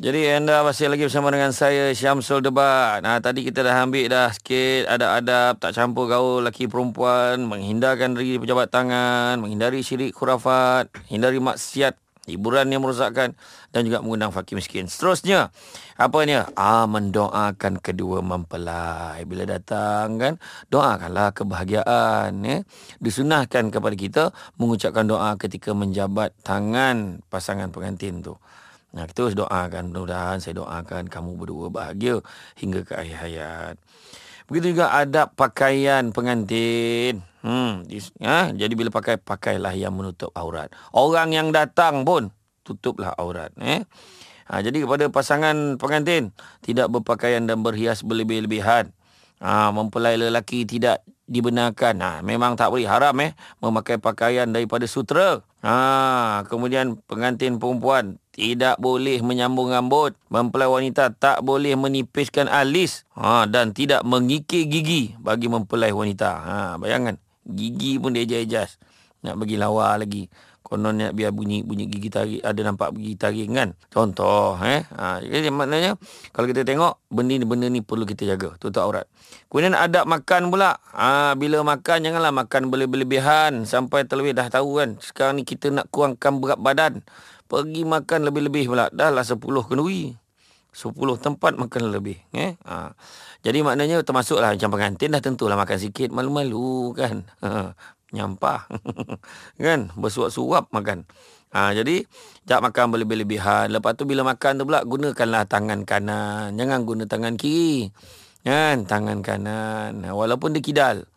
Jadi anda masih lagi bersama dengan saya Syamsul Debat. Nah tadi kita dah ambil dah sikit ada adab tak campur gaul lelaki perempuan, menghindarkan diri pejabat tangan, menghindari syirik khurafat, hindari maksiat, hiburan yang merosakkan dan juga mengundang fakir miskin. Seterusnya, apanya? Ah mendoakan kedua mempelai bila datang kan. Doakanlah kebahagiaan ya. Disunahkan kepada kita mengucapkan doa ketika menjabat tangan pasangan pengantin tu. Nah, kita harus doakan. Mudah-mudahan saya doakan kamu berdua bahagia hingga ke akhir hayat. Begitu juga adab pakaian pengantin. Hmm, ha? Jadi bila pakai, pakailah yang menutup aurat. Orang yang datang pun tutuplah aurat. Eh? Ha, jadi kepada pasangan pengantin, tidak berpakaian dan berhias berlebih-lebihan. Ha, mempelai lelaki tidak dibenarkan. Ha, memang tak boleh haram eh memakai pakaian daripada sutra. Ha, kemudian pengantin perempuan tidak boleh menyambung rambut. Mempelai wanita tak boleh menipiskan alis ha, dan tidak mengikir gigi bagi mempelai wanita. Ha, bayangan gigi pun dia ejas nak bagi lawa lagi. Konon nak biar bunyi bunyi gigi tarik ada nampak gigi taring kan. Contoh eh. Ha jadi maknanya kalau kita tengok benda ni benda ni perlu kita jaga tutup aurat. Kemudian adab makan pula. Ha bila makan janganlah makan berlebihan sampai terlebih dah tahu kan. Sekarang ni kita nak kurangkan berat badan. Pergi makan lebih-lebih pula. Dah lah 10 kenduri. 10 tempat makan lebih eh ha. jadi maknanya termasuklah macam pengantin dah tentulah makan sikit malu-malu kan ha nyampah. Kan? Bersuap-suap makan. Ha, jadi tak makan berlebih-lebihan. Lepas tu bila makan tu pula gunakanlah tangan kanan. Jangan guna tangan kiri. Kan? Tangan kanan. Ha, walaupun dia kidal.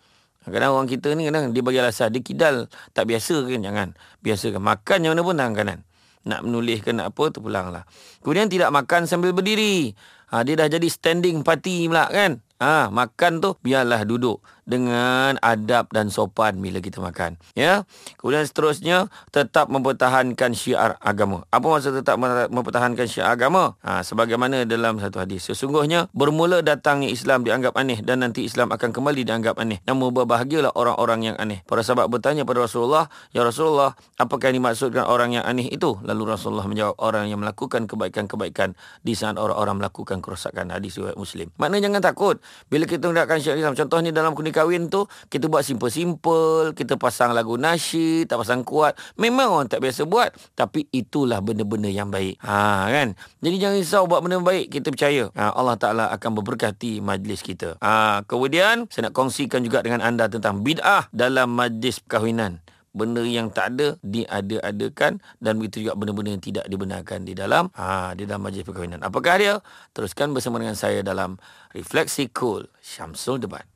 Kadang orang kita ni kadang dia bagi alasan dia kidal tak biasa kan jangan. Biasa kan makan yang mana pun tangan kanan. Nak menulis ke nak apa tu pulanglah kemudian tidak makan sambil berdiri. Ha, dia dah jadi standing party pula kan? Ha, makan tu biarlah duduk dengan adab dan sopan bila kita makan. Ya. Kemudian seterusnya tetap mempertahankan syiar agama. Apa maksud tetap mempertahankan syiar agama? Ha, sebagaimana dalam satu hadis. Sesungguhnya bermula datangnya Islam dianggap aneh dan nanti Islam akan kembali dianggap aneh. Namun berbahagialah orang-orang yang aneh. Para sahabat bertanya pada Rasulullah, "Ya Rasulullah, apakah yang dimaksudkan orang yang aneh itu?" Lalu Rasulullah menjawab, "Orang yang melakukan kebaikan-kebaikan di saat orang-orang melakukan kerosakan." Hadis riwayat Muslim. Maknanya jangan takut bila kita menggunakan syiar Islam. Contohnya dalam kuning kahwin tu kita buat simple-simple, kita pasang lagu nasyid, tak pasang kuat. Memang orang tak biasa buat, tapi itulah benda-benda yang baik. Ha kan? Jadi jangan risau buat benda baik, kita percaya ha, Allah Taala akan memberkati majlis kita. Ha kemudian saya nak kongsikan juga dengan anda tentang bid'ah dalam majlis perkahwinan benda yang tak ada diada-adakan dan begitu juga benda-benda yang tidak dibenarkan di dalam ha di dalam majlis perkahwinan. Apakah dia? Teruskan bersama dengan saya dalam Refleksi Cool Syamsul Debat.